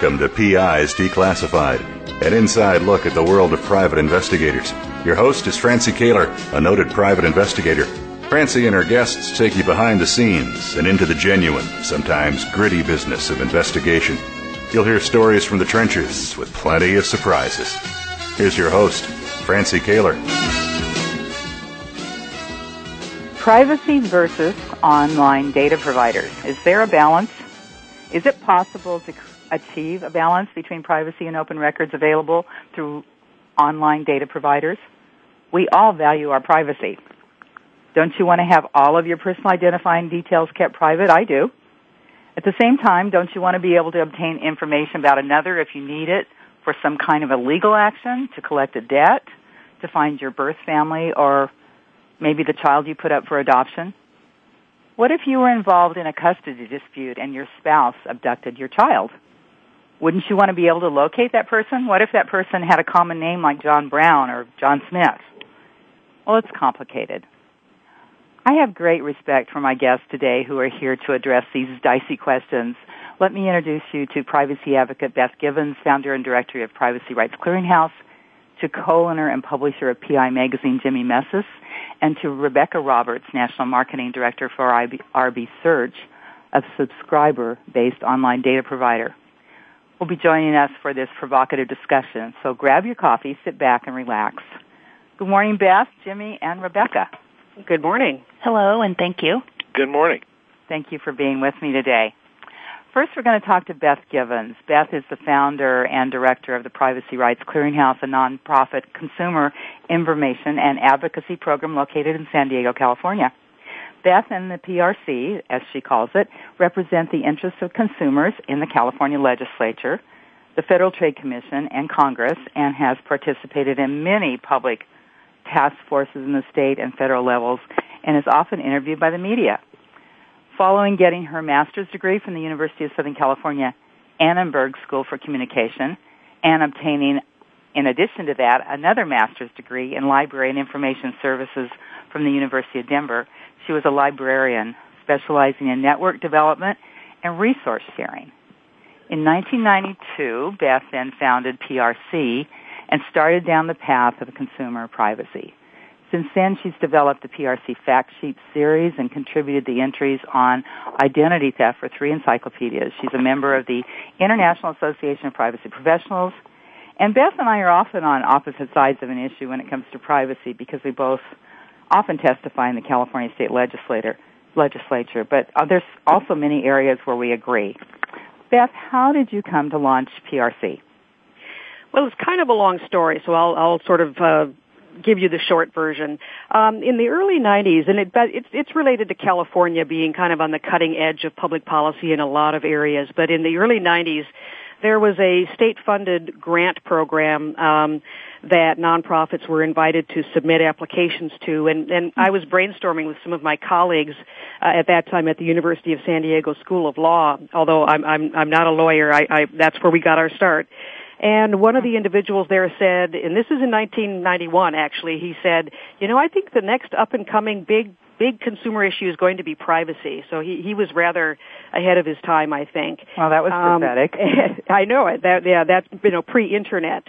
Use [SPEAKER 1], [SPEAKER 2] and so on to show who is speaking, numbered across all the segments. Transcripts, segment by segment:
[SPEAKER 1] Welcome to PIs Declassified, an inside look at the world of private investigators. Your host is Francie Koehler, a noted private investigator. Francie and her guests take you behind the scenes and into the genuine, sometimes gritty business of investigation. You'll hear stories from the trenches with plenty of surprises. Here's your host, Francie Koehler.
[SPEAKER 2] Privacy versus online data providers. Is there a balance? Is it possible to achieve a balance between privacy and open records available through online data providers? We all value our privacy. Don't you want to have all of your personal identifying details kept private? I do. At the same time, don't you want to be able to obtain information about another if you need it for some kind of a legal action, to collect a debt, to find your birth family, or maybe the child you put up for adoption? What if you were involved in a custody dispute and your spouse abducted your child? Wouldn't you want to be able to locate that person? What if that person had a common name like John Brown or John Smith? Well, it's complicated. I have great respect for my guests today who are here to address these dicey questions. Let me introduce you to privacy advocate Beth Givens, founder and director of Privacy Rights Clearinghouse, to co-owner and publisher of PI Magazine, Jimmie Mesis, and to Rebecca Roberts, national marketing director for IRB Search, a subscriber-based online data provider will be joining us for this provocative discussion. So grab your coffee, sit back, and relax. Good morning, Beth, Jimmie, and Rebecca.
[SPEAKER 3] Good morning.
[SPEAKER 4] Hello, and thank you.
[SPEAKER 5] Good morning.
[SPEAKER 2] Thank you for being with me today. First, we're going to talk to Beth Givens. Beth is the founder and director of the Privacy Rights Clearinghouse, a nonprofit consumer information and advocacy program located in San Diego, California. Beth and the PRC, as she calls it, represent the interests of consumers in the California legislature, the Federal Trade Commission, and Congress, and has participated in many public task forces in the state and federal levels, and is often interviewed by the media. Following getting her master's degree from the University of Southern California Annenberg School for Communication, and obtaining, in addition to that, another master's degree in library and information services from the University of Denver, she was a librarian specializing in network development and resource sharing. In 1992, Beth then founded PRC and started down the path of consumer privacy. Since then, she's developed the PRC Fact Sheet series and contributed the entries on identity theft for three encyclopedias. She's a member of the International Association of Privacy Professionals. And Beth and I are often on opposite sides of an issue when it comes to privacy because we both often testify in the California state legislator, legislature, but uh, there's also many areas where we agree. Beth, how did you come to launch PRC?
[SPEAKER 3] Well, it's kind of a long story, so I'll, I'll sort of uh, give you the short version. Um, in the early 90s, and it, it's, it's related to California being kind of on the cutting edge of public policy in a lot of areas, but in the early 90s, there was a state-funded grant program um, that nonprofits were invited to submit applications to, and, and I was brainstorming with some of my colleagues uh, at that time at the University of San Diego School of Law. Although I'm I'm, I'm not a lawyer, I, I that's where we got our start. And one of the individuals there said, and this is in 1991 actually, he said, you know, I think the next up and coming big big consumer issue is going to be privacy. So he he was rather ahead of his time, I think.
[SPEAKER 2] Well, that was um, pathetic.
[SPEAKER 3] I know it. That yeah, that's you know pre-internet.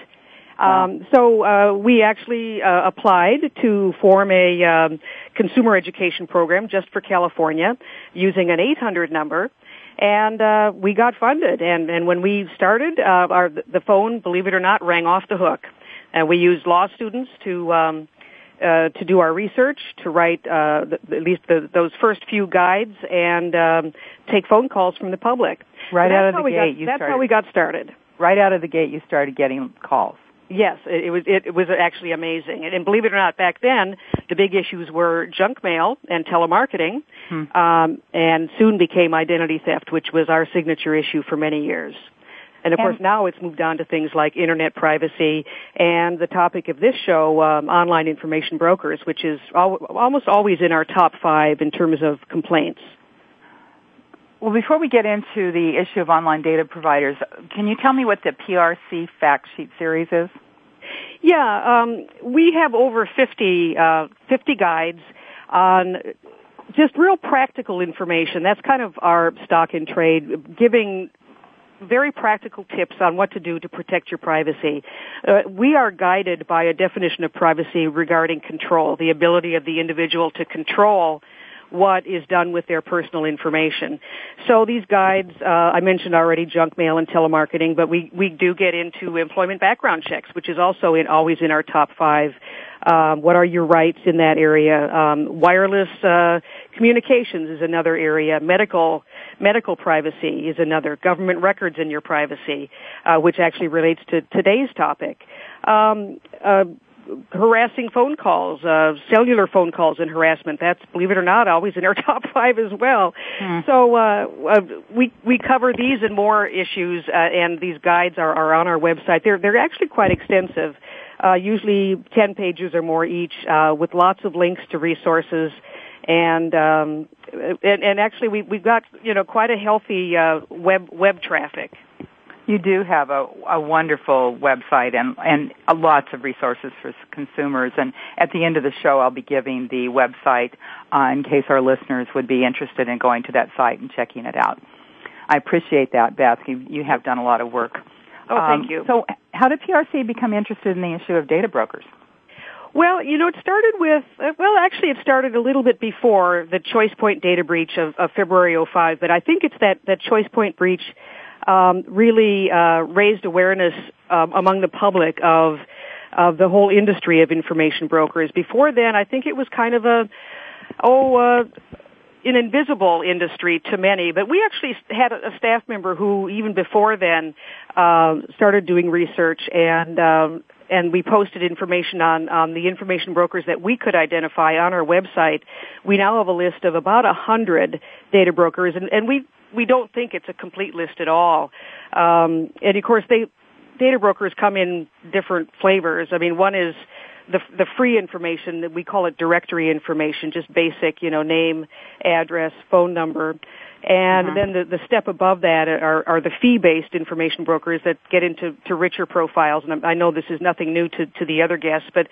[SPEAKER 3] Um, so uh, we actually uh, applied to form a um, consumer education program just for California using an 800 number, and uh, we got funded. And, and when we started, uh, our the phone, believe it or not, rang off the hook. And we used law students to um, uh, to do our research, to write uh, at least the, those first few guides, and um, take phone calls from the public.
[SPEAKER 2] Right out of the
[SPEAKER 3] gate,
[SPEAKER 2] got,
[SPEAKER 3] you that's
[SPEAKER 2] started.
[SPEAKER 3] how we got started.
[SPEAKER 2] Right out of the gate, you started getting calls.
[SPEAKER 3] Yes, it, it was it, it was actually amazing, and, and, believe it or not, back then the big issues were junk mail and telemarketing, hmm. um, and soon became identity theft, which was our signature issue for many years. And of course, now it's moved on to things like internet privacy and the topic of this show, um, online information brokers, which is al- almost always in our top five in terms of complaints.
[SPEAKER 2] Well, before we get into the issue of online data providers, can you tell me what the PRC fact sheet series is?
[SPEAKER 3] Yeah, um, we have over 50, uh, 50 guides on just real practical information. That's kind of our stock in trade, giving very practical tips on what to do to protect your privacy. Uh, we are guided by a definition of privacy regarding control, the ability of the individual to control what is done with their personal information. So these guides, uh, I mentioned already junk mail and telemarketing, but we, we do get into employment background checks, which is also in, always in our top five. Um, what are your rights in that area? Um, wireless uh, communications is another area. Medical medical privacy is another. Government records in your privacy, uh, which actually relates to today's topic. Um, uh, harassing phone calls, uh, cellular phone calls and harassment. That's, believe it or not, always in our top five as well. Hmm. So uh, uh, we we cover these and more issues, uh, and these guides are, are on our website. They're they're actually quite extensive, uh, usually ten pages or more each, uh, with lots of links to resources. And, um, and and actually we we've got you know quite a healthy uh, web web traffic.
[SPEAKER 2] You do have a, a wonderful website and, and lots of resources for consumers. And at the end of the show, I'll be giving the website uh, in case our listeners would be interested in going to that site and checking it out. I appreciate that, Beth. You, you have done a lot of work.
[SPEAKER 3] Oh, thank um, you.
[SPEAKER 2] So, how did PRC become interested in the issue of data brokers?
[SPEAKER 3] Well, you know, it started with, uh, well, actually it started a little bit before the ChoicePoint data breach of, of February 05, but I think it's that, that ChoicePoint breach um, really uh, raised awareness um, among the public of of the whole industry of information brokers. Before then, I think it was kind of a oh. Uh, an invisible industry to many, but we actually had a staff member who, even before then, uh, started doing research and um, and we posted information on, on the information brokers that we could identify on our website. We now have a list of about a hundred data brokers, and, and we we don't think it's a complete list at all. Um, and of course, they data brokers come in different flavors. I mean, one is the the free information that we call it directory information, just basic, you know, name, address, phone number. And mm-hmm. then the, the step above that are, are the fee-based information brokers that get into to richer profiles. And I know this is nothing new to, to the other guests, but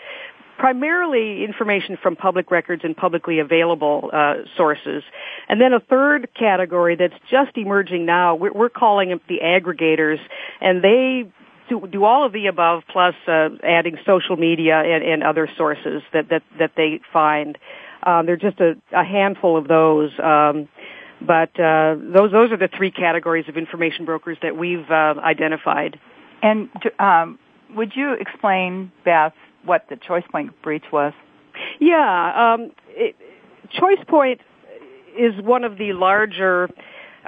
[SPEAKER 3] primarily information from public records and publicly available uh, sources. And then a third category that's just emerging now, we're, we're calling them the aggregators, and they do, do all of the above plus uh, adding social media and, and other sources that, that, that they find. Um, there are just a, a handful of those. Um, but uh, those those are the three categories of information brokers that we've uh, identified.
[SPEAKER 2] And um, would you explain, Beth, what the ChoicePoint breach was?
[SPEAKER 3] Yeah, um, it, ChoicePoint is one of the larger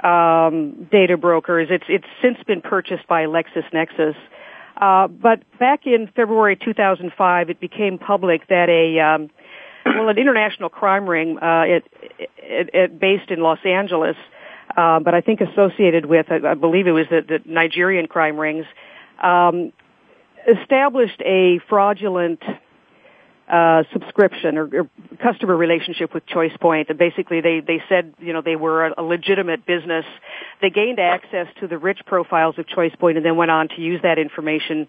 [SPEAKER 3] um, data brokers. It's it's since been purchased by LexisNexis. Uh, but back in February 2005, it became public that a um, well, an international crime ring, uh, it, it, it, based in Los Angeles, uh, but I think associated with, I, I believe it was the, the Nigerian crime rings, um, established a fraudulent uh, subscription or, or, customer relationship with ChoicePoint. And basically, they they said you know they were a, a, legitimate business. They gained access to the rich profiles of ChoicePoint and then went on to use that information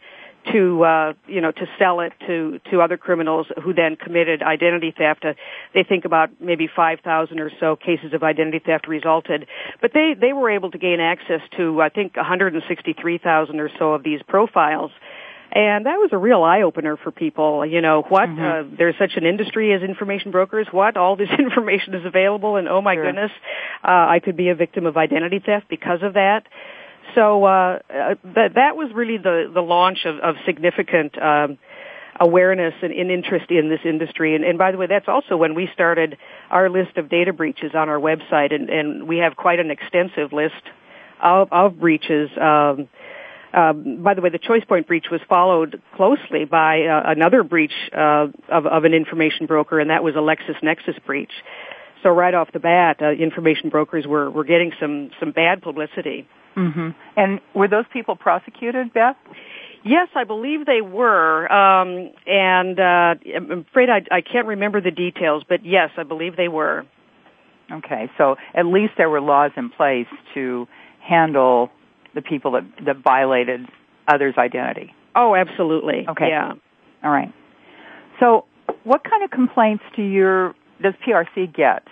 [SPEAKER 3] to uh, you know to sell it to to other criminals who then committed identity theft. Uh, they think about maybe 5,000 or so cases of identity theft resulted, but they they were able to gain access to I think 163,000 or so of these profiles. And that was a real eye opener for people. You know, what? Mm-hmm. Uh, there's such an industry as information brokers. What? All this information is available, and oh my sure. goodness, uh, I could be a victim of identity theft because of that. So uh, uh, that that was really the the launch of, of significant um, awareness and, and, interest in this industry. And, and, by the way, that's also when we started our list of data breaches on our website, and, and we have quite an extensive list of, of breaches. Um, um, by the way, the ChoicePoint breach was followed closely by uh, another breach uh, of, of, an information broker, and that was a LexisNexis breach. So right off the bat, uh, information brokers were, were getting some, some bad publicity.
[SPEAKER 2] Mm-hmm. And were those people prosecuted, Beth?
[SPEAKER 3] Yes, I believe they were, um, and uh, I'm afraid I, I can't remember the details, but yes, I believe they were.
[SPEAKER 2] Okay, so at least there were laws in place to handle the people that, that violated others' identity.
[SPEAKER 3] Oh, absolutely.
[SPEAKER 2] Okay.
[SPEAKER 3] Yeah.
[SPEAKER 2] All right. So, what kind of complaints do your does PRC get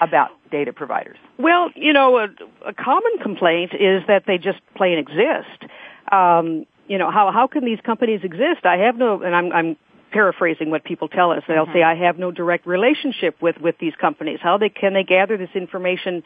[SPEAKER 2] about data providers?
[SPEAKER 3] Well, you know, a, a common complaint is that they just plain exist. Um, you know, how how can these companies exist? I have no, and I'm I'm paraphrasing what people tell us. They'll mm-hmm. say, I have no direct relationship with, with these companies. How they, can they gather this information,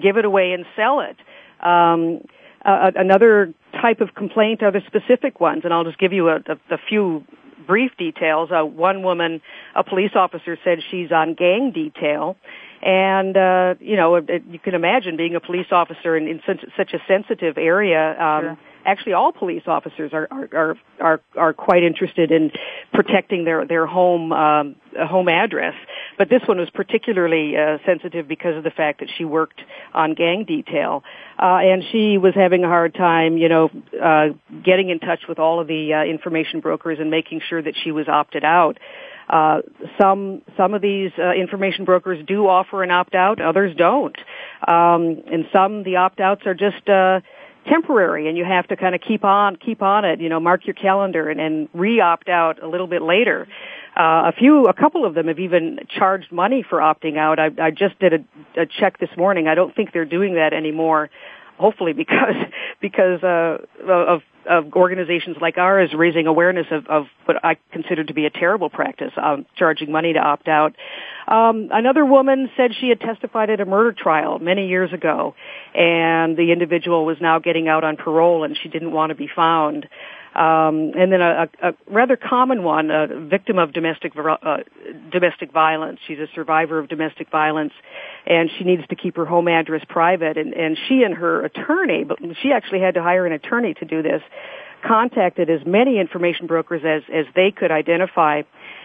[SPEAKER 3] give it away and sell it? Um, uh, another type of complaint are the specific ones, and I'll just give you a, a, a few brief details. Uh, one woman, a police officer, said she's on gang detail, and uh, you know, it, you can imagine being a police officer in, in such, such a sensitive area. Um, sure actually all police officers are are are are, are quite interested in protecting their their home um, home address. But this one was particularly uh, sensitive because of the fact that she worked on gang detail, uh, and she was having a hard time, you know, uh, getting in touch with all of the uh, information brokers and making sure that she was opted out. Uh, some some of these uh, information brokers do offer an opt out, others don't, um, and some the opt outs are just uh, temporary and you have to kind of keep on keep on it you know mark your calendar and, and re-opt out a little bit later. Uh, a few a couple of them have even charged money for opting out. I, I just did a, a check this morning. I don't think they're doing that anymore hopefully because because uh, of of organizations like ours raising awareness of, of what I consider to be a terrible practice, um, charging money to opt out. Um, another woman said she had testified at a murder trial many years ago, and the individual was now getting out on parole, and she didn't want to be found. Um, and then a, a, rather common one, a victim of domestic uh, domestic violence. She's a survivor of domestic violence, and she needs to keep her home address private. And, and she and her attorney, but she actually had to hire an attorney to do this, contacted as many information brokers as as they could identify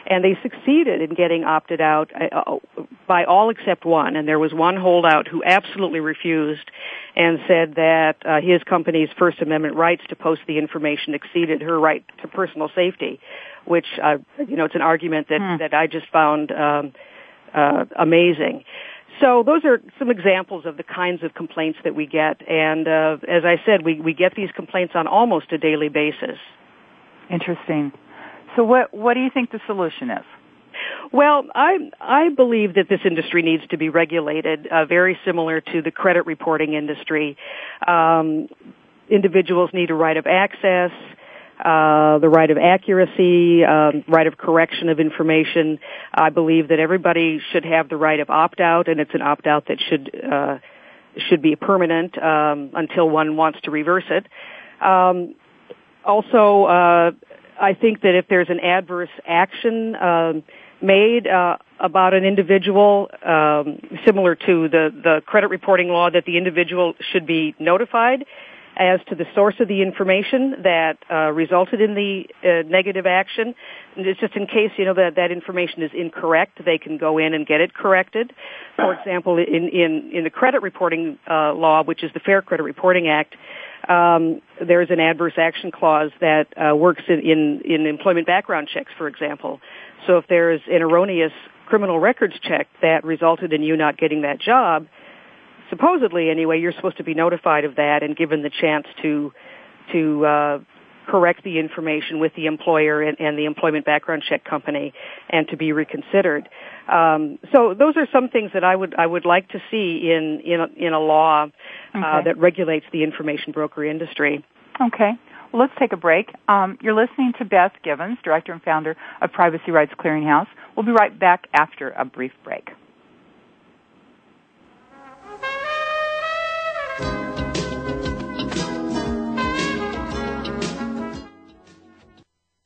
[SPEAKER 3] and they succeeded in getting opted out uh, uh, by all except one. And there was one holdout who absolutely refused and said that uh, his company's First Amendment rights to post the information exceeded her right to personal safety, which uh, you know it's an argument that hmm. that I just found um, uh, amazing. So those are some examples of the kinds of complaints that we get, and uh, as I said, we we get these complaints on almost a daily basis.
[SPEAKER 2] Interesting. So what what do you think the solution is?
[SPEAKER 3] Well, I I believe that this industry needs to be regulated, uh, very similar to the credit reporting industry. Um, individuals need a right of access, uh, the right of accuracy, um, right of correction of information. I believe that everybody should have the right of opt out, and it's an opt out that should uh, should be permanent um, until one wants to reverse it. Um, also, uh, I think that if there's an adverse action um, made uh, about an individual, um, similar to the the credit reporting law, that the individual should be notified as to the source of the information that uh, resulted in the uh, negative action. And it's just in case you know that that information is incorrect, they can go in and get it corrected. For example, in in in the credit reporting uh, law, which is the Fair Credit Reporting Act, um, there's an adverse action clause that uh, works in, in, in employment background checks, for example. So if there's an erroneous criminal records check that resulted in you not getting that job, supposedly anyway, you're supposed to be notified of that and given the chance to to uh, correct the information with the employer and, and, the employment background check company and to be reconsidered. Um, so those are some things that I would I would like to see in in a, in a law uh, okay. that regulates the information broker industry.
[SPEAKER 2] Okay. Well, let's take a break. Um, you're listening to Beth Givens, director and founder of Privacy Rights Clearinghouse. We'll be right back after a brief break.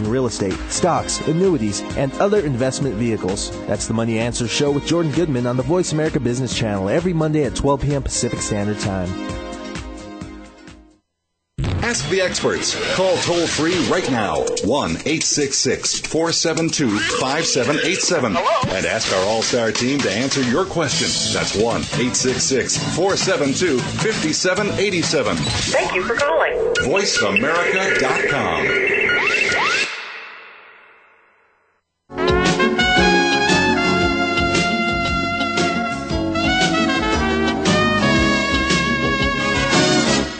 [SPEAKER 5] in real estate, stocks, annuities, and other investment vehicles. That's the Money Answer Show with Jordan Goodman on the Voice America Business Channel every Monday at 12 p.m. Pacific Standard Time.
[SPEAKER 1] Ask the experts. Call toll free right now 1 866 472 5787 and ask our All Star team to answer your question. That's 1 866 472 5787.
[SPEAKER 6] Thank you for calling.
[SPEAKER 1] VoiceAmerica.com.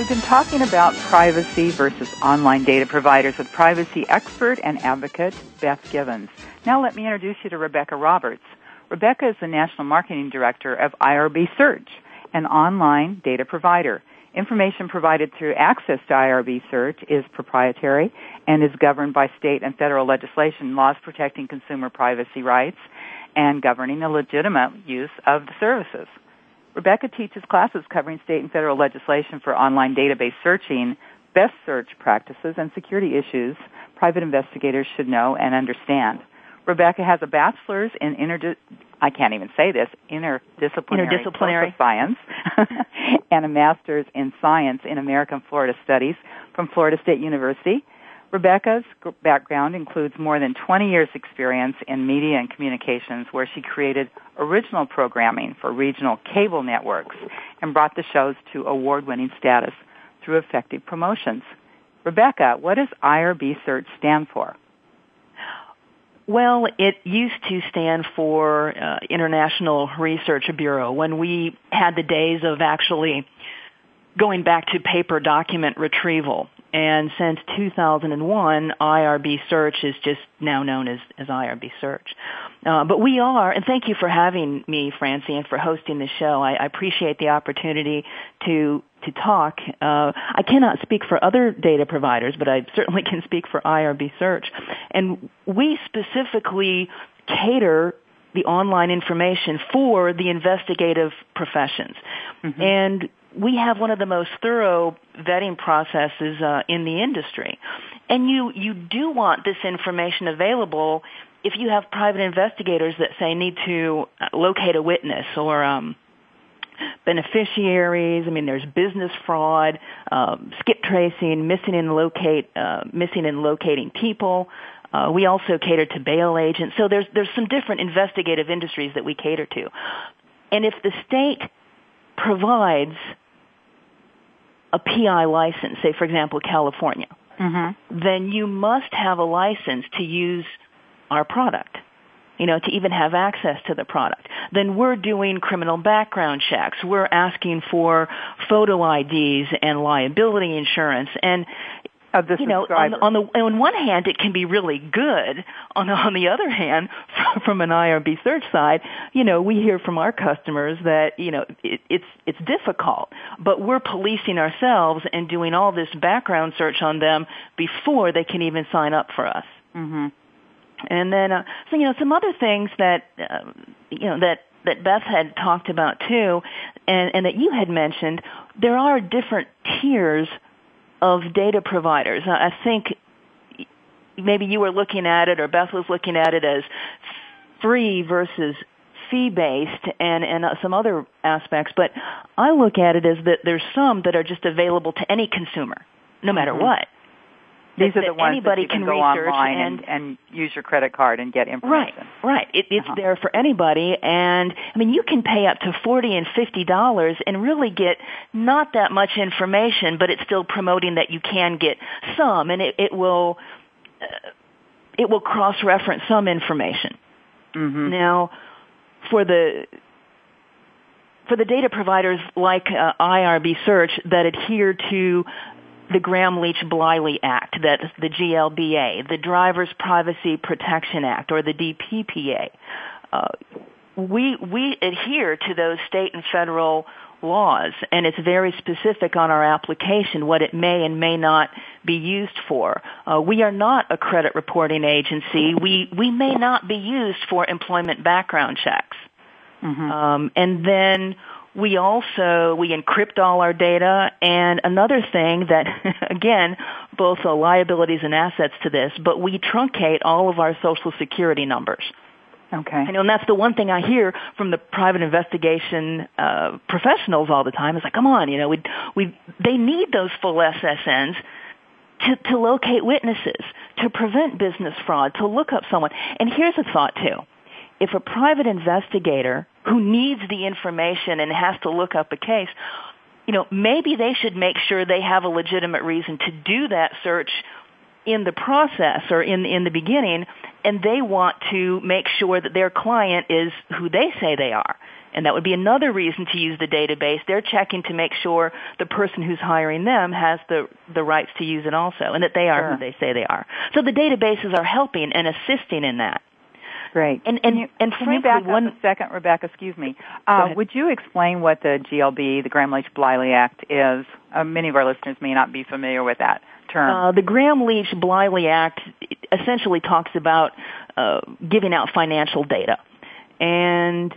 [SPEAKER 2] We've been talking about privacy versus online data providers with privacy expert and advocate Beth Givens. Now let me introduce you to Rebecca Roberts. Rebecca is the National Marketing Director of IRB Search, an online data provider. Information provided through access to IRB Search is proprietary and is governed by state and federal legislation, laws protecting consumer privacy rights, and governing the legitimate use of the services. Rebecca teaches classes covering state and federal legislation for online database searching, best search practices, and security issues private investigators should know and understand. Rebecca has a bachelor's in inter I can't even say this interdisciplinary,
[SPEAKER 7] interdisciplinary.
[SPEAKER 2] science and a master's in science in American Florida Studies from Florida State University. Rebecca's background includes more than 20 years experience in media and communications where she created original programming for regional cable networks and brought the shows to award-winning status through effective promotions. Rebecca, what does IRB Search stand for?
[SPEAKER 7] Well, it used to stand for uh, International Research Bureau when we had the days of actually going back to paper document retrieval. And since 2001, IRB Search is just now known as, as IRB Search. Uh, but we are, and thank you for having me, Francie, and for hosting the show. I, I appreciate the opportunity to to talk. Uh, I cannot speak for other data providers, but I certainly can speak for IRB Search. And we specifically cater the online information for the investigative professions. Mm-hmm. And we have one of the most thorough vetting processes uh, in the industry. And you, you do want this information available if you have private investigators that say need to uh, locate a witness or um, beneficiaries. I mean, there's business fraud, um, skip tracing, missing and locate, uh, missing and locating people. Uh, we also cater to bail agents. So there's there's some different investigative industries that we cater to. And if the state provides a PI license, say for example California, mm-hmm. then you must have a license to use our product you know, to even have access to the product. Then we're doing criminal background checks. We're asking for photo IDs and liability insurance. And
[SPEAKER 2] of the
[SPEAKER 7] you know, on the, on the on one hand, it can be really good. On the on the other hand, from an IRB search side, you know, we hear from our customers that you know it, it's it's difficult, but we're policing ourselves and doing all this background search on them before they can even sign up for us.
[SPEAKER 2] Mm-hmm.
[SPEAKER 7] And then, uh, so you know, some other things that uh, you know that that Beth had talked about too, and, and that you had mentioned, there are different tiers of data providers. I think maybe you were looking at it, or Beth was looking at it as free versus fee-based and, and uh, some other aspects, but I look at it as that there's some that are just available to any consumer, no matter mm-hmm. what.
[SPEAKER 2] These are the ones
[SPEAKER 7] anybody
[SPEAKER 2] that you can, go online
[SPEAKER 7] and,
[SPEAKER 2] and, use your credit card and get information.
[SPEAKER 7] Right, right. It, it's uh-huh. there for anybody, and I mean, you can pay up to forty and fifty dollars and really get not that much information, but it's still promoting that you can get some, and it, it will uh, it will cross-reference some information.
[SPEAKER 2] Mm-hmm.
[SPEAKER 7] Now, for the for the data providers like uh, IRB Search that adhere to the Gramm-Leach-Bliley Act, that's the GLBA, the Driver's Privacy Protection Act, or the DPPA. Uh, we we adhere to those state and federal laws, and it's very specific on our application what it may and may not be used for. Uh, we are not a credit reporting agency. We we may not be used for employment background checks.
[SPEAKER 2] Mm-hmm.
[SPEAKER 7] Um, and then we also we encrypt all our data. And another thing that again both liabilities and assets to this but we truncate all of our social security numbers.
[SPEAKER 2] Okay.
[SPEAKER 7] Know, and that's the one thing i hear from the private investigation uh professionals all the time. Is like come on you know we we they need those full ssns to, to locate witnesses, to prevent business fraud, to look up someone. And here's a thought too. If a private investigator who needs the information and has to look up a case, you know, maybe they should make sure they have a legitimate reason to do that search in the process or in in the beginning and they want to make sure that their client is who they say they are. And that would be another reason to use the database. They're checking to make sure the person who's hiring them has the, the rights to use it also and that they are
[SPEAKER 2] sure.
[SPEAKER 7] who they say they are. So the databases are helping and assisting in that.
[SPEAKER 2] Great.
[SPEAKER 7] And and
[SPEAKER 2] can you,
[SPEAKER 7] and
[SPEAKER 2] can
[SPEAKER 7] frankly,
[SPEAKER 2] you back
[SPEAKER 7] one
[SPEAKER 2] second, Rebecca. Excuse me. Uh, would you explain what the GLB, the Gramm-Leach-Bliley Act, is? Uh, many of our listeners may not be familiar with that term.
[SPEAKER 7] Uh, the Gramm-Leach-Bliley Act essentially talks about uh, giving out financial data, and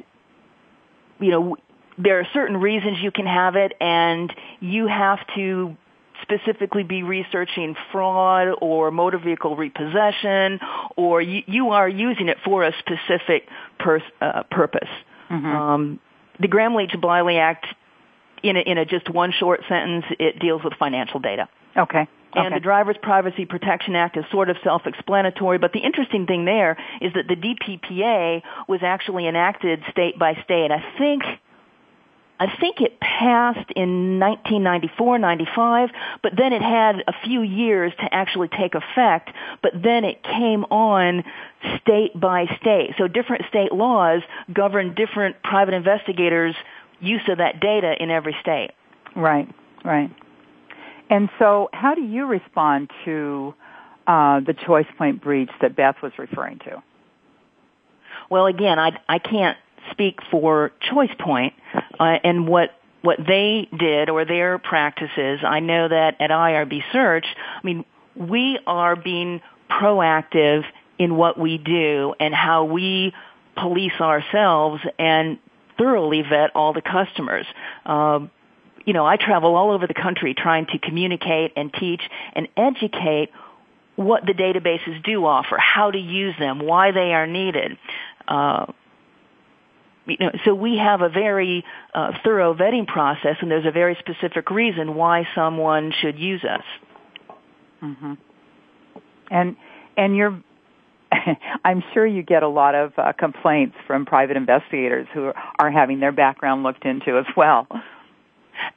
[SPEAKER 7] you know there are certain reasons you can have it, and you have to specifically be researching fraud or motor vehicle repossession, or you, you are using it for a specific pers- uh, purpose.
[SPEAKER 2] Mm-hmm.
[SPEAKER 7] Um, the Gramm-Leach-Bliley Act, in a, in a just one short sentence, it deals with financial data.
[SPEAKER 2] Okay.
[SPEAKER 7] And
[SPEAKER 2] okay.
[SPEAKER 7] the Driver's Privacy Protection Act is sort of self-explanatory, but the interesting thing there is that the DPPA was actually enacted state by state. I think I think it passed in 1994, 95, but then it had a few years to actually take effect, but then it came on state by state. So different state laws govern different private investigators' use of that data in every state.
[SPEAKER 2] Right, right. And so how do you respond to uh, the choice point breach that Beth was referring to?
[SPEAKER 7] Well, again, I, I can't speak for ChoicePoint, uh, and what what they did or their practices. I know that at IRB Search, I mean, we are being proactive in what we do and how we police ourselves and thoroughly vet all the customers. Um, you know, I travel all over the country trying to communicate and teach and educate what the databases do offer, how to use them, why they are needed. Uh, you know, so we have a very uh, thorough vetting process, and there's a very specific reason why someone should use us.
[SPEAKER 2] Mm-hmm. And and you're, I'm sure you get a lot of uh, complaints from private investigators who are having their background looked into as well.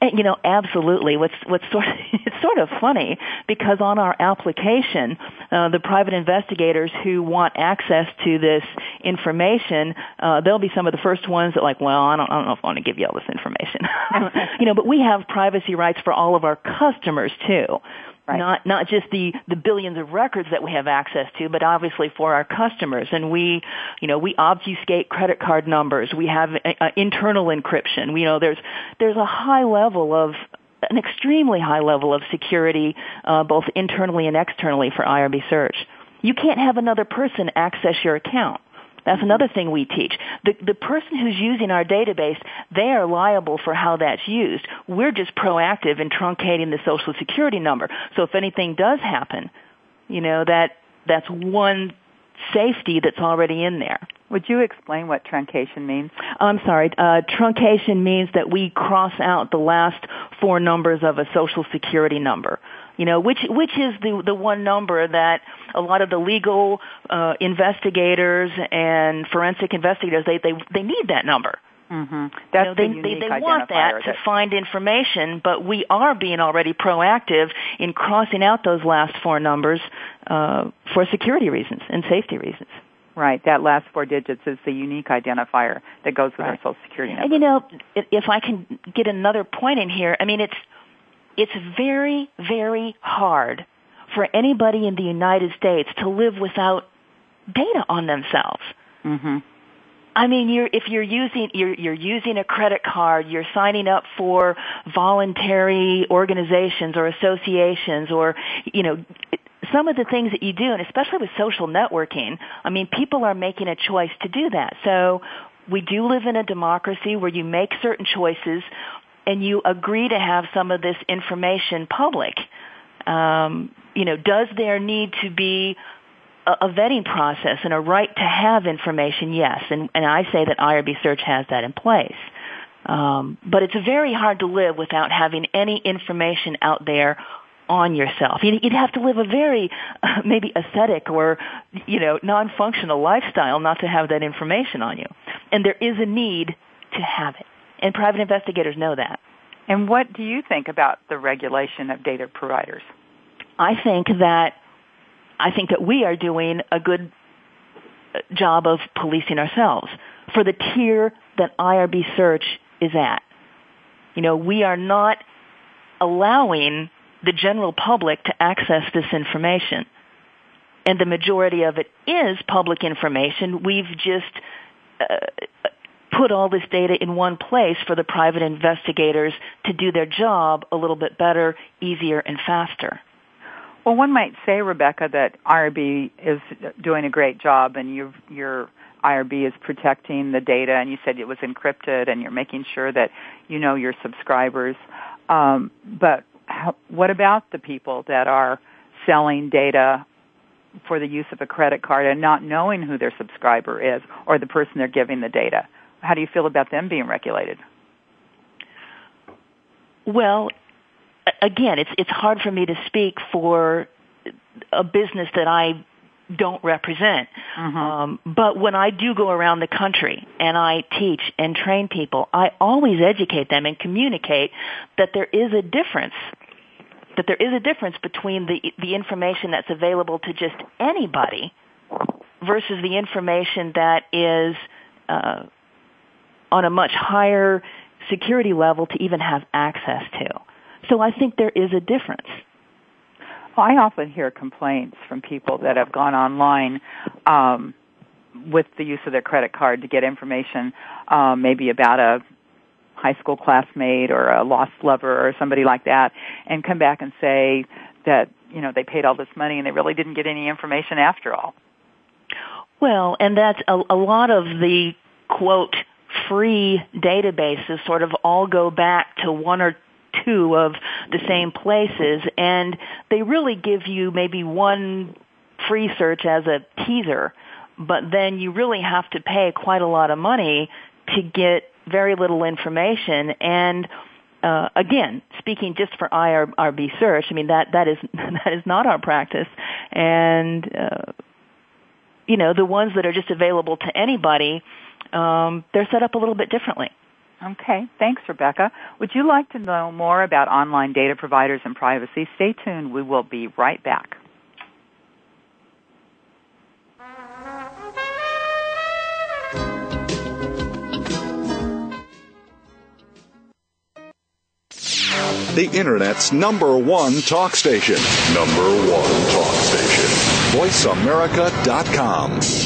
[SPEAKER 7] And, you know, absolutely. What's what's sort of, it's sort of funny because on our application, uh, the private investigators who want access to this information, uh, they'll be some of the first ones that like, well, I don't, I don't know if I want to give you all this information. you know, but we have privacy rights for all of our customers too. Right. Not not just the the billions of records that we have access to, but obviously for our customers. And we, you know, we obfuscate credit card numbers. We have a, a internal encryption. We, you know, there's there's a high level of an extremely high level of security, uh, both internally and externally for IRB search. You can't have another person access your account. That's another thing we teach. The, the person who's using our database, they are liable for how that's used. We're just proactive in truncating the social security number. So if anything does happen, you know, that, that's one safety that's already in there.
[SPEAKER 2] Would you explain what truncation means?
[SPEAKER 7] I'm sorry. Uh, truncation means that we cross out the last four numbers of a social security number you know, which which is the the one number that a lot of the legal uh, investigators and forensic investigators they they they need that number.
[SPEAKER 2] Mm-hmm. That's
[SPEAKER 7] you know, they,
[SPEAKER 2] the
[SPEAKER 7] they, they want that to find information, but we are being already proactive in crossing out those last four numbers uh, for security reasons and safety reasons.
[SPEAKER 2] Right, that last four digits is the unique identifier that goes with right. our social security number.
[SPEAKER 7] And you know, if I can get another point in here, I mean, it's it's very, very hard for anybody in the United States to live without data on themselves.
[SPEAKER 2] Mm-hmm.
[SPEAKER 7] I mean, you're, if you're using you're, you're using a credit card, you're signing up for voluntary organizations or associations, or you know, some of the things that you do, and especially with social networking. I mean, people are making a choice to do that. So we do live in a democracy where you make certain choices and you agree to have some of this information public, um, you know, does there need to be a, a, vetting process and a right to have information? Yes, and, and I say that IRB Search has that in place. Um, but it's very hard to live without having any information out there on yourself. You'd have to live a very uh, maybe ascetic or you know non-functional lifestyle not to have that information on you. And there is a need to have it. And private investigators know that.
[SPEAKER 2] And what do you think about the regulation of data providers?
[SPEAKER 7] I think that I think that we are doing a good uh, job of policing ourselves for the tier that IRB search is at. You know, we are not allowing the general public to access this information. And the majority of it is public information. We've just uh, put all this data in one place for the private investigators to do their job a little bit better, easier, and faster.
[SPEAKER 2] Well, one might say, Rebecca, that IRB is doing a great job, and you your IRB is protecting the data, and you said it was encrypted, and you're making sure that you know your subscribers. Um, but how, what about the people that are selling data for the use of a credit card and not knowing who their subscriber is or the person they're giving the data? How do you feel about them being regulated?
[SPEAKER 7] Well, again, it's it's hard for me to speak for a business that I don't represent.
[SPEAKER 2] Mm-hmm.
[SPEAKER 7] Um, but when I do go around the country and I teach and train people, I always educate them and communicate that there is a difference. That there is a difference between the the information that's available to just anybody versus the information that is uh, on a much higher security level to even have access to. So I think there is a difference.
[SPEAKER 2] Well, I often hear complaints from people that have gone online um, with the use of their credit card to get information, um, maybe about a high school classmate or a lost lover or somebody like that and come back and say that, you know, they paid all this money and they really didn't get any information after all.
[SPEAKER 7] Well, and that's a, a lot of the quote free databases sort of all go back to one or two of the same places and they really give you maybe one free search as a teaser but then you really have to pay quite a lot of money to get very little information. And uh, again, speaking just for IRB search, I mean that that is that is not our practice, and uh, you know the ones that are just available to anybody, um, they're set up a little bit differently.
[SPEAKER 2] Okay, thanks, Rebecca. Would you like to know more about online data providers and privacy? Stay tuned. We will be right back.
[SPEAKER 1] the Internet's number one talk station. Number one talk station. VoiceAmerica.com.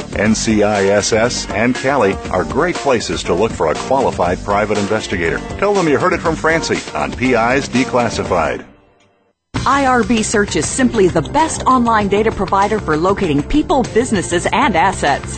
[SPEAKER 1] NCISS and CALI are great places to look for a qualified private investigator. Tell them you heard it from Francie on PI's Declassified.
[SPEAKER 6] IRB Search is simply the best online data provider for locating people, businesses, and assets.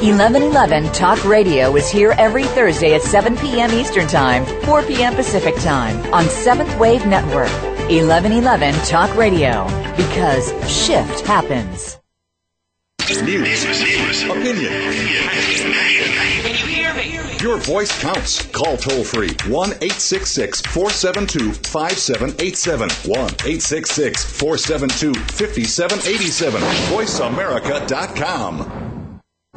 [SPEAKER 8] 1111 Talk Radio is here every Thursday at 7 p.m. Eastern Time, 4 p.m. Pacific Time on Seventh Wave Network. 1111 Talk Radio because shift happens.
[SPEAKER 1] News, opinion. Your voice counts. Call toll free 1 866 472 5787. 1 866 472 5787. VoiceAmerica.com.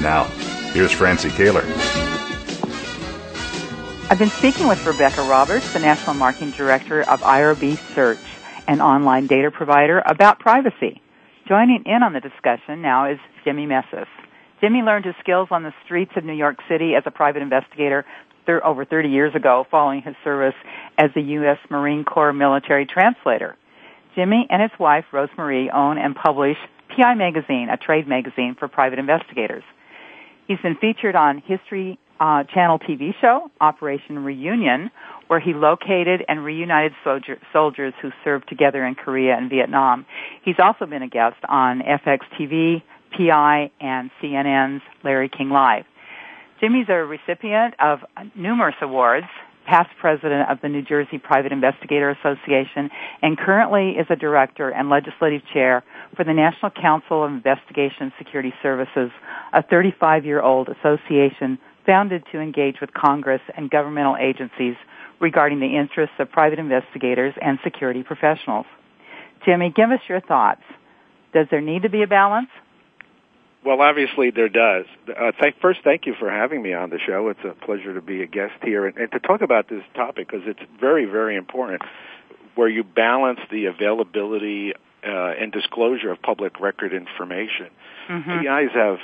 [SPEAKER 1] Now, here's Francie Koehler.
[SPEAKER 2] I've been speaking with Rebecca Roberts, the National Marketing Director of IRB Search, an online data provider, about privacy. Joining in on the discussion now is Jimmie Mesis. Jimmie learned his skills on the streets of New York City as a private investigator over 30 years ago following his service as the U.S. Marine Corps military translator. Jimmie and his wife, Rosemarie, own and publish PI Magazine, a trade magazine for private investigators. He's been featured on History uh, Channel TV show, Operation Reunion, where he located and reunited soldier, soldiers who served together in Korea and Vietnam. He's also been a guest on FX TV, PI and CNN's Larry King Live. Jimmie's a recipient of numerous awards, past president of the New Jersey Private Investigator Association, and currently is a director and legislative chair for the National Council of Investigation Security Services, a 35-year-old association founded to engage with Congress and governmental agencies regarding the interests of private investigators and security professionals. Jimmie, give us your thoughts. Does there need to be a balance?
[SPEAKER 9] Well, obviously there does. Uh, first, thank you for having me on the show. It's a pleasure to be a guest here and, and to talk about this topic because it's very, very important. Where you balance the availability uh, and disclosure of public record information.
[SPEAKER 2] Mm-hmm.
[SPEAKER 9] PIs have,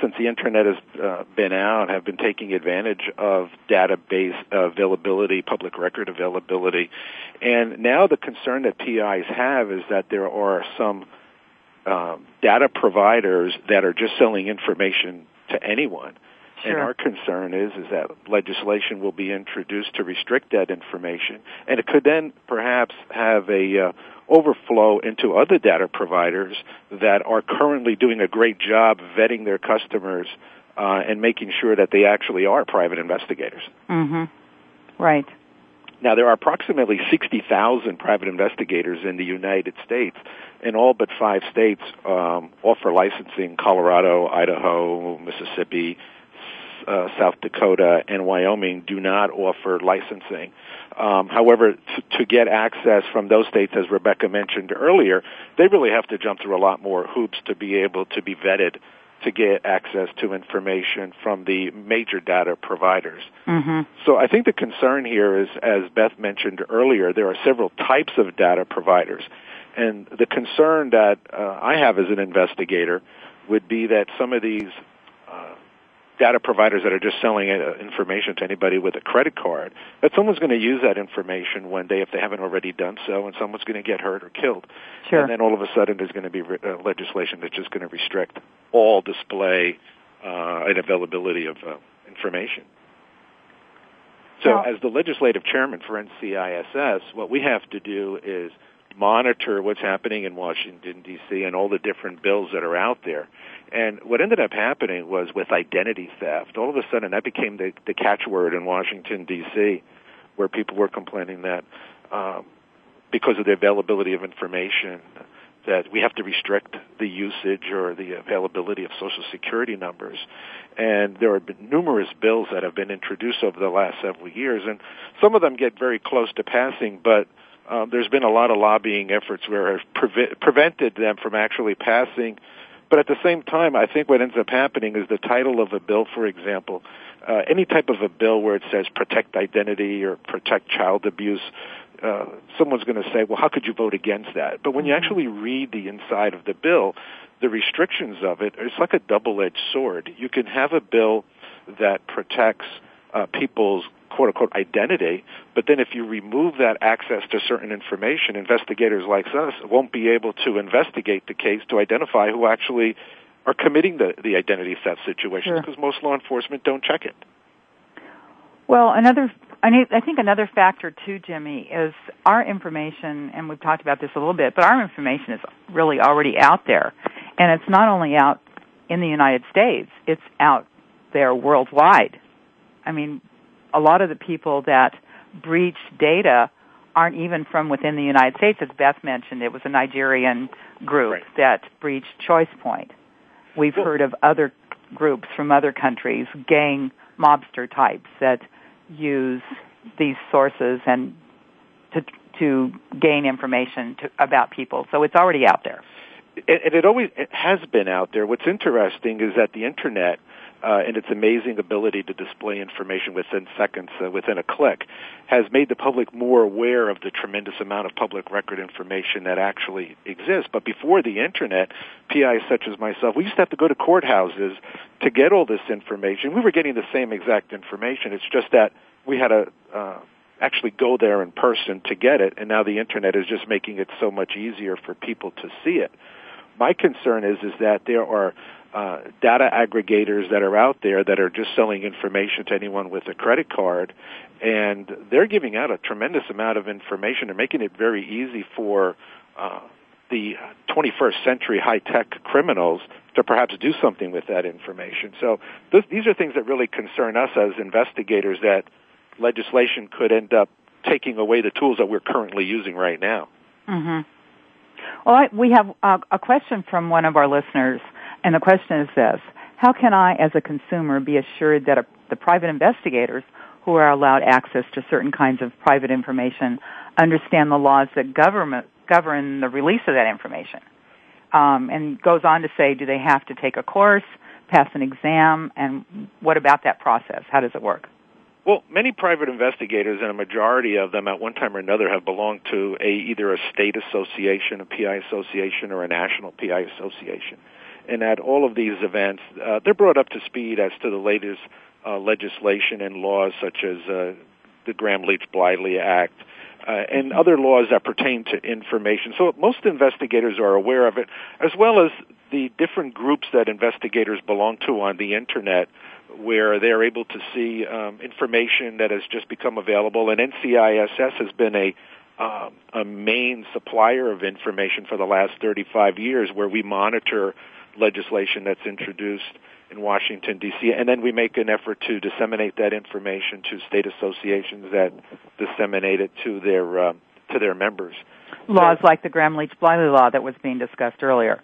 [SPEAKER 9] since the internet has uh, been out, have been taking advantage of database availability, public record availability, and now the concern that PIs have is that there are some um, data providers that are just selling information to anyone.
[SPEAKER 2] Sure.
[SPEAKER 9] And our concern is is that legislation will be introduced to restrict that information, and it could then perhaps have a uh, overflow into other data providers that are currently doing a great job vetting their customers uh, and making sure that they actually are private investigators.
[SPEAKER 2] Mm-hmm. Right.
[SPEAKER 9] Now, there are approximately 60,000 private investigators in the United States, and all but five states um, offer licensing Colorado, Idaho, Mississippi, uh, South Dakota, and Wyoming do not offer licensing. Um, however, to, to get access from those states, as Rebecca mentioned earlier, they really have to jump through a lot more hoops to be able to be vetted to get access to information from the major data providers.
[SPEAKER 2] Mm-hmm.
[SPEAKER 9] So I think the concern here is, as Beth mentioned earlier, there are several types of data providers. And the concern that uh, I have as an investigator would be that some of these uh, data providers that are just selling uh, information to anybody with a credit card, that someone's going to use that information one day if they haven't already done so, and someone's going to get hurt or killed.
[SPEAKER 2] Sure.
[SPEAKER 9] And then all of a sudden there's going to be uh, legislation that's just going to restrict all display uh, and availability of uh, information. So, as the legislative chairman for NCISS, what we have to do is monitor what's happening in Washington D.C. and all the different bills that are out there. And what ended up happening was with identity theft, all of a sudden that became the, the catchword in Washington D.C., where people were complaining that um, because of the availability of information, that we have to restrict the usage or the availability of social security numbers. And there have been numerous bills that have been introduced over the last several years, and some of them get very close to passing, but um, there's been a lot of lobbying efforts where have preve- prevented them from actually passing. But at the same time, I think what ends up happening is the title of a bill, for example, uh, any type of a bill where it says protect identity or protect child abuse, uh, someone's going to say, well, how could you vote against that? But when you actually read the inside of the bill, the restrictions of it, it's like a double-edged sword. You can have a bill that protects uh, people's quote unquote identity, but then if you remove that access to certain information, investigators like us won't be able to investigate the case to identify who actually are committing the, the identity theft situations
[SPEAKER 2] Sure.
[SPEAKER 9] because most law enforcement don't check it.
[SPEAKER 2] Well, another, I, I think another factor too, Jimmie, is our information, and we've talked about this a little bit, but our information is really already out there. And it's not only out in the United States, it's out there worldwide. I mean, a lot of the people that breach data aren't even from within the United States. As Beth mentioned, it was a Nigerian group
[SPEAKER 9] Right.
[SPEAKER 2] that breached ChoicePoint. We've
[SPEAKER 9] Well-
[SPEAKER 2] heard of other groups from other countries, gang mobster types that use these sources and to to gain information to, about people. So it's already out there.
[SPEAKER 9] and and it always it has been out there. What's interesting is that the internet uh, and its amazing ability to display information within seconds, uh, within a click, has made the public more aware of the tremendous amount of public record information that actually exists. But before the internet, PIs such as myself, we used to have to go to courthouses to get all this information. We were getting the same exact information. It's just that we had to uh, actually go there in person to get it, and now the internet is just making it so much easier for people to see it. My concern is is that there are uh, data aggregators that are out there that are just selling information to anyone with a credit card, and they're giving out a tremendous amount of information. They're making it very easy for uh, the 21st century high-tech criminals to perhaps do something with that information. So this, these are things that really concern us as investigators that legislation could end up taking away the tools that we're currently using right now.
[SPEAKER 2] Mm-hmm. Well, I, we have a, a question from one of our listeners, and the question is this. How can I, as a consumer, be assured that a, the private investigators who are allowed access to certain kinds of private information understand the laws that government, govern the release of that information? Um, and goes on to say, do they have to take a course, pass an exam, and what about that process? How does it work?
[SPEAKER 9] Well, many private investigators, and a majority of them at one time or another, have belonged to a either a state association, a PI association, or a national PI association. And at all of these events, uh, they're brought up to speed as to the latest uh, legislation and laws, such as uh, the Gramm-Leach-Bliley Act, uh, and other laws that pertain to information. So most investigators are aware of it, as well as the different groups that investigators belong to on the internet, where they're able to see um, information that has just become available. And NCISS has been a um, a main supplier of information for the last 35 years, where we monitor legislation that's introduced in Washington D.C. and then we make an effort to disseminate that information to state associations that disseminate it to their um, to their members.
[SPEAKER 2] Laws so, like the Gramm-Leach-Bliley law that was being discussed earlier.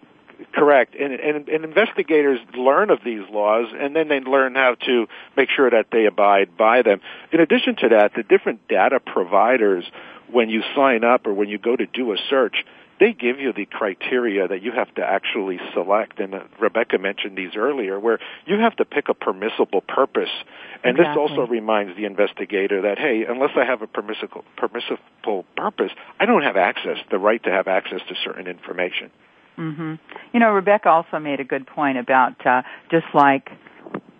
[SPEAKER 9] Correct, and, and and investigators learn of these laws, and then they learn how to make sure that they abide by them. In addition to that, the different data providers, when you sign up or when you go to do a search, they give you the criteria that you have to actually select. And uh, Rebecca mentioned these earlier, where you have to pick a permissible purpose. And
[SPEAKER 2] exactly.
[SPEAKER 9] this also reminds the investigator that, hey, unless I have a permissible, permissible purpose, I don't have access, the right to have access to certain information.
[SPEAKER 2] Mm-hmm. You know, Rebecca also made a good point about uh, just like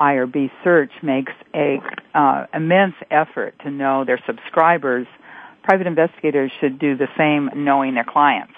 [SPEAKER 2] IRB Search makes a uh, immense effort to know their subscribers, private investigators should do the same knowing their clients.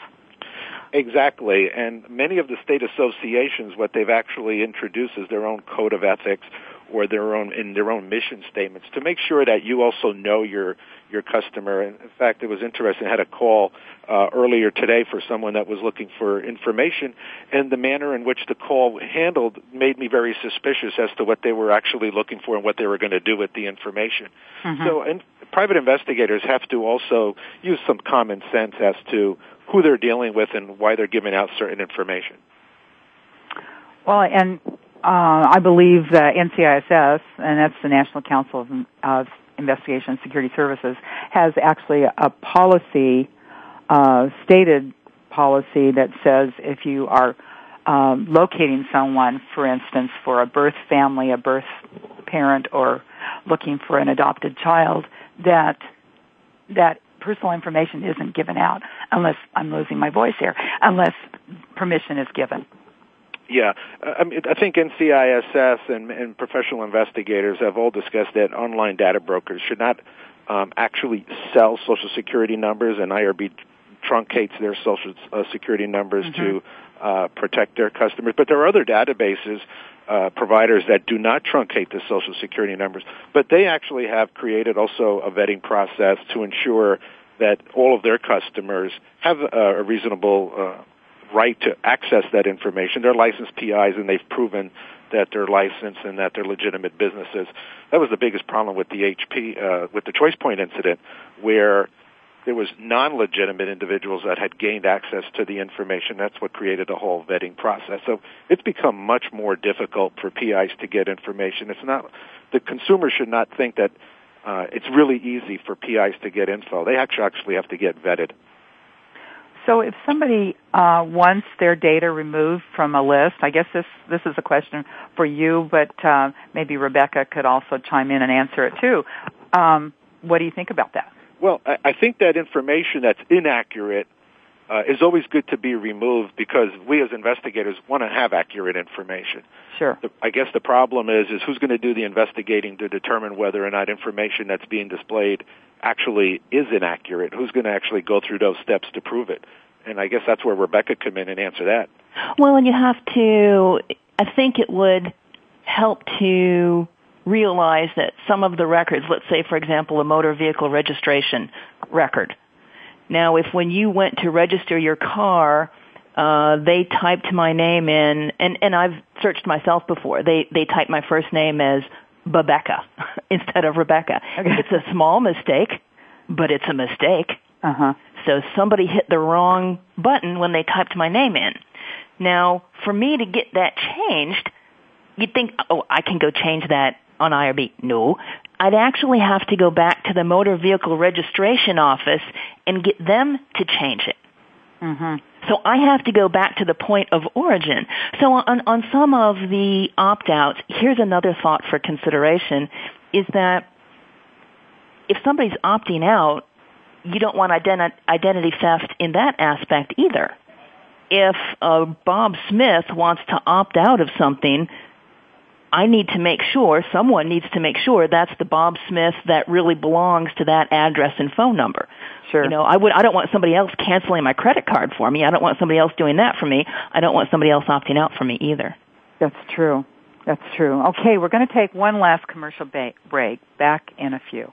[SPEAKER 9] Exactly, and many of the state associations, what they've actually introduced is their own code of ethics or their own in their own mission statements to make sure that you also know your your customer. And in fact, it was interesting. I had a call uh, earlier today for someone that was looking for information, and the manner in which the call handled made me very suspicious as to what they were actually looking for and what they were going to do with the information.
[SPEAKER 2] Mm-hmm.
[SPEAKER 9] So, and private investigators have to also use some common sense as to who they're dealing with and why they're giving out certain information.
[SPEAKER 2] Well, and uh, I believe that NCISS, and that's the National Council of, of Investigation and Security Services, has actually a policy, uh, stated policy that says if you are um, locating someone, for instance, for a birth family, a birth parent, or looking for an adopted child, that that personal information isn't given out unless I'm losing my voice here, unless permission is given.
[SPEAKER 9] Yeah, I, mean, I think NCISS and, and professional investigators have all discussed that online data brokers should not um, actually sell Social Security numbers, and IRB truncates their Social uh, Security numbers
[SPEAKER 2] mm-hmm.
[SPEAKER 9] to uh, protect their customers. But there are other databases uh, providers that do not truncate the Social Security numbers, but they actually have created also a vetting process to ensure that all of their customers have a, reasonable uh, right to access that information. They're licensed PIs, and they've proven that they're licensed and that they're legitimate businesses. That was the biggest problem with the HP, uh, with the ChoicePoint incident, where there was non-legitimate individuals that had gained access to the information. That's what created a whole vetting process. So it's become much more difficult for PIs to get information. It's not the consumer should not think that uh, it's really easy for PIs to get info. They actually actually have to get vetted.
[SPEAKER 2] So if somebody uh, wants their data removed from a list, I guess this this is a question for you, but uh, maybe Rebecca could also chime in and answer it too. Um, what do you think about that?
[SPEAKER 9] Well, I, I think that information that's inaccurate uh, is always good to be removed because we as investigators want to have accurate information.
[SPEAKER 2] Sure.
[SPEAKER 9] The, I guess the problem is is who's going to do the investigating to determine whether or not information that's being displayed actually is inaccurate. Who's going to actually go through those steps to prove it? And I guess that's where Rebecca come in and answer that.
[SPEAKER 7] Well, and you have to. I think it would help to realize that some of the records, let's say for example a motor vehicle registration record, now, if when you went to register your car, uh, they typed my name in, and, and I've searched myself before. They, they typed my first name as Babecca instead of Rebecca. Okay. It's a small mistake, but it's a mistake.
[SPEAKER 2] Uh-huh.
[SPEAKER 7] So somebody hit the wrong button when they typed my name in. Now, for me to get that changed, you'd think, oh, I can go change that on IRB. No. I'd actually have to go back to the motor vehicle registration office and get them to change it.
[SPEAKER 2] Mm-hmm.
[SPEAKER 7] So I have to go back to the point of origin. So on, on some of the opt-outs, here's another thought for consideration, is that if somebody's opting out, you don't want identi- identity theft in that aspect either. If uh, Bob Smith wants to opt out of something, I need to make sure, someone needs to make sure that's the Bob Smith that really belongs to that address and phone number.
[SPEAKER 2] Sure.
[SPEAKER 7] You know, I would I don't want somebody else canceling my credit card for me. I don't want somebody else doing that for me. I don't want somebody else opting out for me either.
[SPEAKER 2] That's true. That's true. Okay, we're going to take one last commercial ba- break. Back in a few.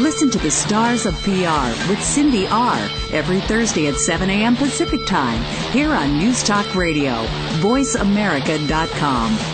[SPEAKER 10] Listen to the Stars of PR with Cindy R. every Thursday at 7 a.m. Pacific Time here on News Talk Radio, VoiceAmerica.com.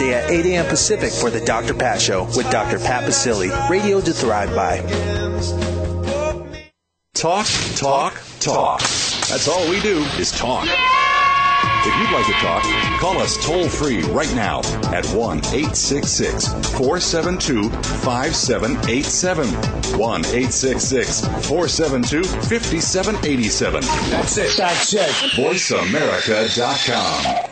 [SPEAKER 5] at 8 a.m. Pacific for the Dr. Pat Show with Dr. Pat Baccili, radio to thrive by.
[SPEAKER 11] Talk, talk, talk. That's all we do is talk. If you'd like to talk, call us toll free right now at 1 866 472 5787. 1 866 472 5787.
[SPEAKER 12] That's it. That's it.
[SPEAKER 11] VoiceAmerica.com.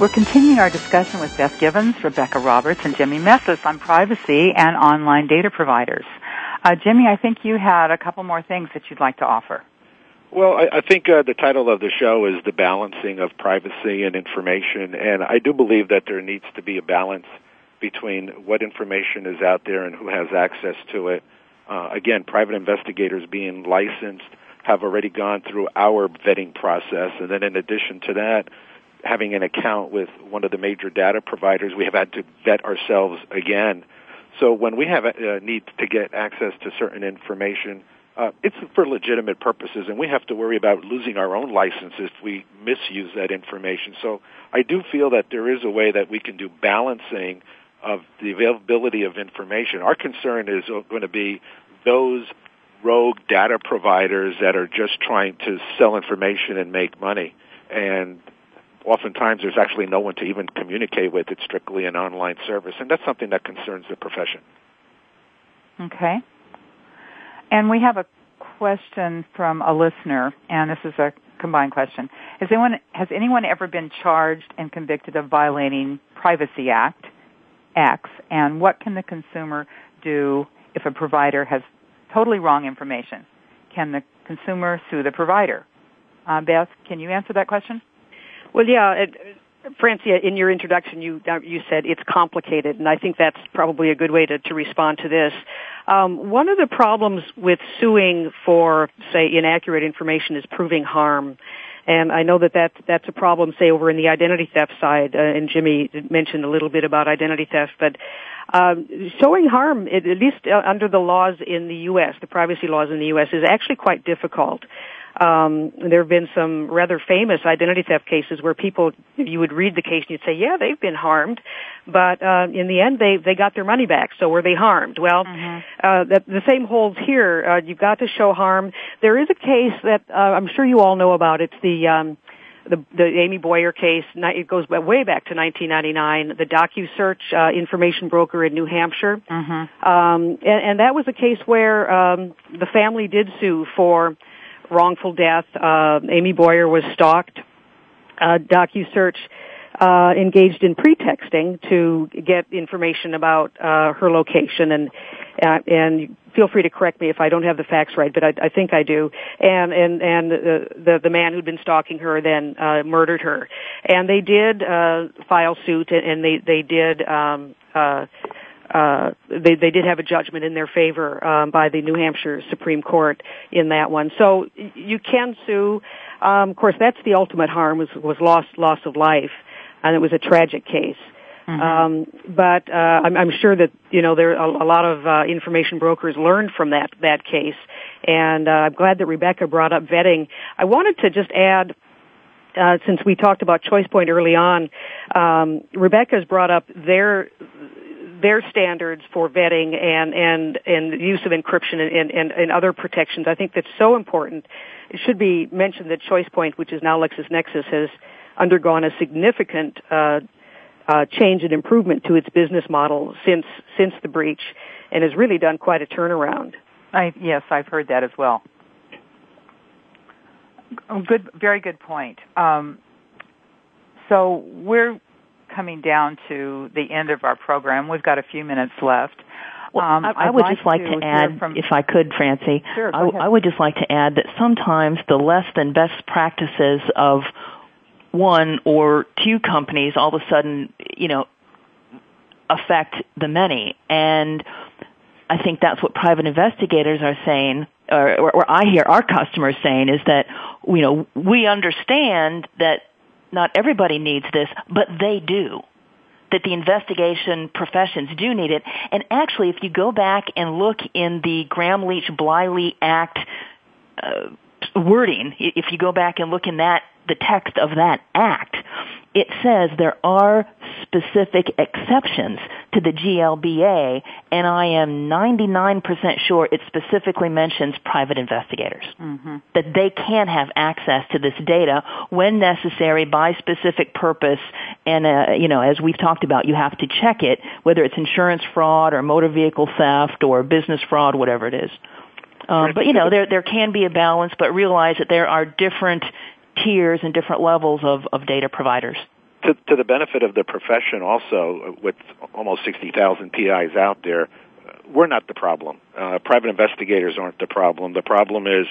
[SPEAKER 2] We're continuing our discussion with Beth Givens, Rebecca Roberts, and Jimmie Mesis on privacy and online data providers. Uh, Jimmie, I think you had a couple more things that you'd like to offer.
[SPEAKER 9] Well, I, I think uh, the title of the show is The Balancing of Privacy and Information, and I do believe that there needs to be a balance between what information is out there and who has access to it. Uh, again, private investigators being licensed have already gone through our vetting process, and then in addition to that, having an account with one of the major data providers, we have had to vet ourselves again. So when we have a, need to get access to certain information, uh, it's for legitimate purposes, and we have to worry about losing our own license if we misuse that information. So I do feel that there is a way that we can do balancing of the availability of information. Our concern is going to be those rogue data providers that are just trying to sell information and make money. And oftentimes there's actually no one to even communicate with. It's strictly an online service. And that's something that concerns the profession.
[SPEAKER 2] Okay. And we have a question from a listener, and this is a combined question. Has anyone, has anyone ever been charged and convicted of violating Privacy Act X? And what can the consumer do if a provider has totally wrong information? Can the consumer sue the provider? Uh, Beth, can you answer that question?
[SPEAKER 3] Well, yeah. It, Francie, in your introduction, you uh, you said it's complicated, and I think that's probably a good way to, to respond to this. Um, one of the problems with suing for, say, inaccurate information is proving harm. And I know that, that that's a problem, say, over in the identity theft side, uh, and Jimmie mentioned a little bit about identity theft, but um, showing harm, at least uh, under the laws in the U.S., the privacy laws in the U.S., is actually quite difficult. Um, there have been some rather famous identity theft cases where people, you would read the case and you'd say, yeah, they've been harmed, but uh, in the end, they they got their money back. So were they harmed? Well, mm-hmm. uh, that, the same holds here. Uh, you've got to show harm. There is a case that uh, I'm sure you all know about. It's the um, the, the Amy Boyer case, it goes way back to 1999, the DocuSearch uh, information broker in New Hampshire.
[SPEAKER 2] Mm-hmm.
[SPEAKER 3] Um, and, and that was a case where um, the family did sue for wrongful death. Uh, Amy Boyer was stalked. Uh, DocuSearch uh, engaged in pretexting to get information about uh, her location and uh, and feel free to correct me if I don't have the facts right, but I, I think I do. And and and the, the the man who'd been stalking her then uh, murdered her, and they did uh, file suit, and they they did. Um, uh, uh, they they did have a judgment in their favor um, by the New Hampshire Supreme Court in that one. So you can sue. Um, of course, that's the ultimate harm was was loss loss of life, and it was a tragic case.
[SPEAKER 2] Mm-hmm.
[SPEAKER 3] Um, but uh, I'm, I'm sure that you know there a, a lot of uh, information brokers learned from that that case, and uh, I'm glad that Rebecca brought up vetting. I wanted to just add uh, since we talked about ChoicePoint early on, um, Rebecca's brought up their their standards for vetting and and and use of encryption and, and, and other protections. I think that's so important. It should be mentioned that ChoicePoint, which is now LexisNexis, has undergone a significant uh, uh, change and improvement to its business model since since the breach, and has really done quite a turnaround.
[SPEAKER 2] I, yes, I've heard that as well. Good, very good point. Um, so we're coming down to the end of our program. We've got a few minutes left.
[SPEAKER 7] Well, um, I, I would like just like to, to add, from, if I could, Francie,
[SPEAKER 2] sure,
[SPEAKER 7] I, I would just like to add that sometimes the less than best practices of one or two companies all of a sudden, you know, affect the many. And I think that's what private investigators are saying, or, or, or I hear our customers saying is that, you know, we understand that not everybody needs this, but they do. That the investigation professions do need it. And actually, if you go back and look in the Gramm-Leach-Bliley Act uh, wording, if you go back and look in that, the text of that act, it says there are specific exceptions to the GLBA, and I am 99% sure it specifically mentions private investigators.
[SPEAKER 2] Mm-hmm.
[SPEAKER 7] That they can have access to this data when necessary by specific purpose, and, uh, you know, as we've talked about, you have to check it, whether it's insurance fraud or motor vehicle theft or business fraud, whatever it is. Um, but you know, there there can be a balance, but realize that there are different tiers and different levels of, of data providers.
[SPEAKER 9] To, to the benefit of the profession, also with almost sixty thousand PIs out there, we're not the problem. Uh, private investigators aren't the problem. The problem is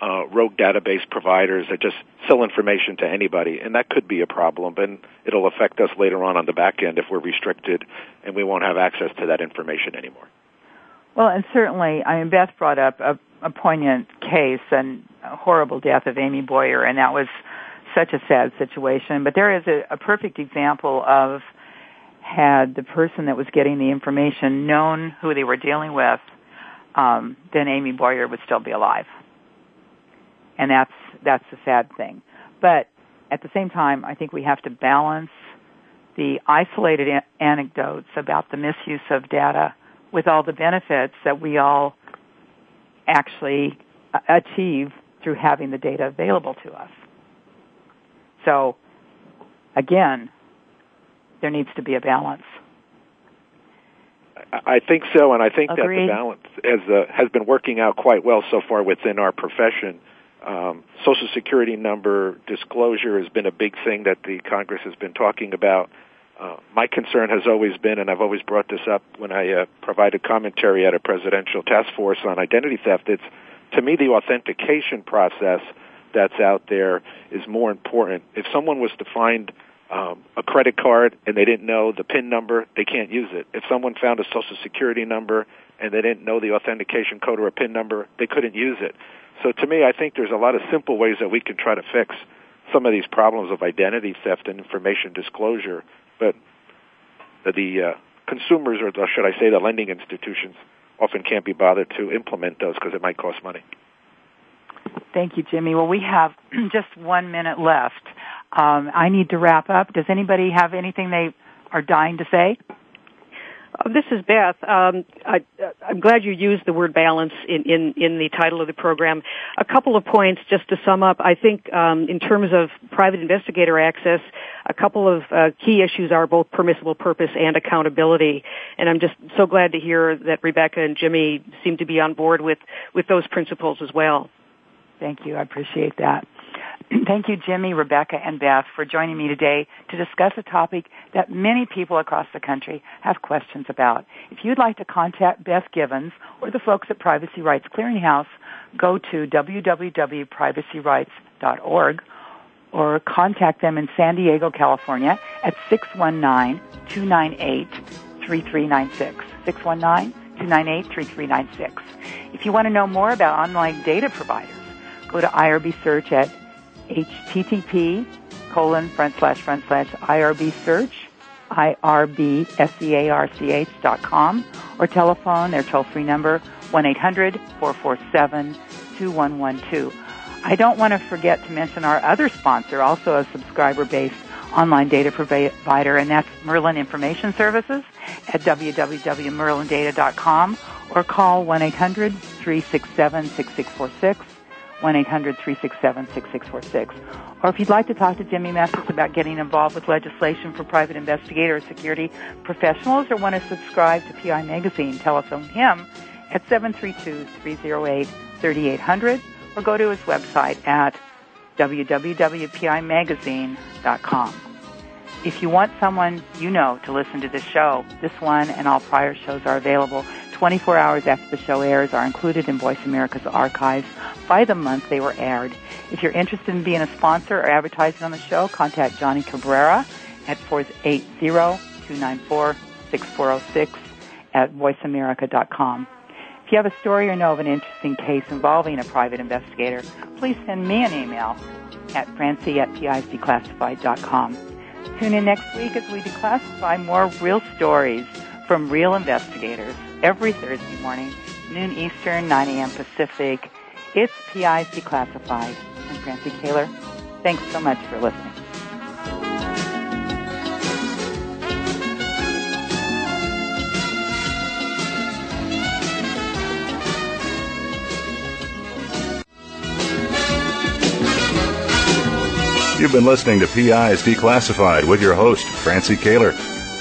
[SPEAKER 9] uh, rogue database providers that just sell information to anybody, and that could be a problem. And it'll affect us later on on the back end if we're restricted and we won't have access to that information anymore.
[SPEAKER 2] Well, and certainly, I mean, Beth brought up a, a poignant case and a horrible death of Amy Boyer, and that was such a sad situation. But there is a, a perfect example of had the person that was getting the information known who they were dealing with, um, then Amy Boyer would still be alive. And that's that's the sad thing. But at the same time, I think we have to balance the isolated a- anecdotes about the misuse of data with all the benefits that we all actually achieve through having the data available to us. So, again, there needs to be a balance.
[SPEAKER 9] I think so, and I think
[SPEAKER 2] Agreed.
[SPEAKER 9] that the balance has uh, has been working out quite well so far within our profession. Um, Social Security number disclosure has been a big thing that the Congress has been talking about. Uh, my concern has always been, and I've always brought this up when I uh, provided commentary at a presidential task force on identity theft. It's to me the authentication process that's out there is more important. If someone was to find um, a credit card and they didn't know the PIN number, they can't use it. If someone found a Social Security number and they didn't know the authentication code or a PIN number, they couldn't use it. So to me, I think there's a lot of simple ways that we can try to fix some of these problems of identity theft and information disclosure. But the uh, consumers, or should I say, the lending institutions, often can't be bothered to implement those because it might cost money.
[SPEAKER 2] Thank you, Jimmie. Well, we have just one minute left. Um, I need to wrap up. Does anybody have anything they are dying to say?
[SPEAKER 3] Uh, this is Beth. Um, I, am glad you used the word balance in, in, in, the title of the program. A couple of points just to sum up. I think um, in terms of private investigator access, a couple of uh, key issues are both permissible purpose and accountability. And I'm just so glad to hear that Rebecca and Jimmie seem to be on board with, with those principles as well.
[SPEAKER 2] Thank you. I appreciate that. Thank you, Jimmie, Rebecca, and Beth, for joining me today to discuss a topic that many people across the country have questions about. If you'd like to contact Beth Givens or the folks at Privacy Rights Clearinghouse, go to www.privacyrights.org or contact them in San Diego, California at 619-298-3396. 619-298-3396. If you want to know more about online data providers, go to IRB search at http colon front slash front slash IRB search I-R-B-S-E-A-R-C-H dot com or telephone their toll-free number 1-800-447-2112. I don't want to forget to mention our other sponsor, also a subscriber-based online data provider, and that's Merlin Information Services at www.merlindata.com or call 1-800-367-6646 1-800-367-6646. Or if you'd like to talk to Jimmie Mesis about getting involved with legislation for private investigator or security professionals or want to subscribe to PI Magazine, telephone him at 732-308-3800 or go to his website at www.pimagazine.com. If you want someone you know to listen to this show, this one and all prior shows are available 24 hours after the show airs are included in Voice America's archives by the month they were aired. If you're interested in being a sponsor or advertising on the show, contact Johnny Cabrera at 480-294-6406 at voiceamerica.com. If you have a story or know of an interesting case involving a private investigator, please send me an email at francie at picdeclassified.com. Tune in next week as we declassify more real stories from real investigators every Thursday morning, noon Eastern, 9 a.m. Pacific. It's PIs Declassified. I'm Francie Koehler. Thanks so much for listening.
[SPEAKER 1] You've been listening to PIs Declassified with your host, Francie Koehler.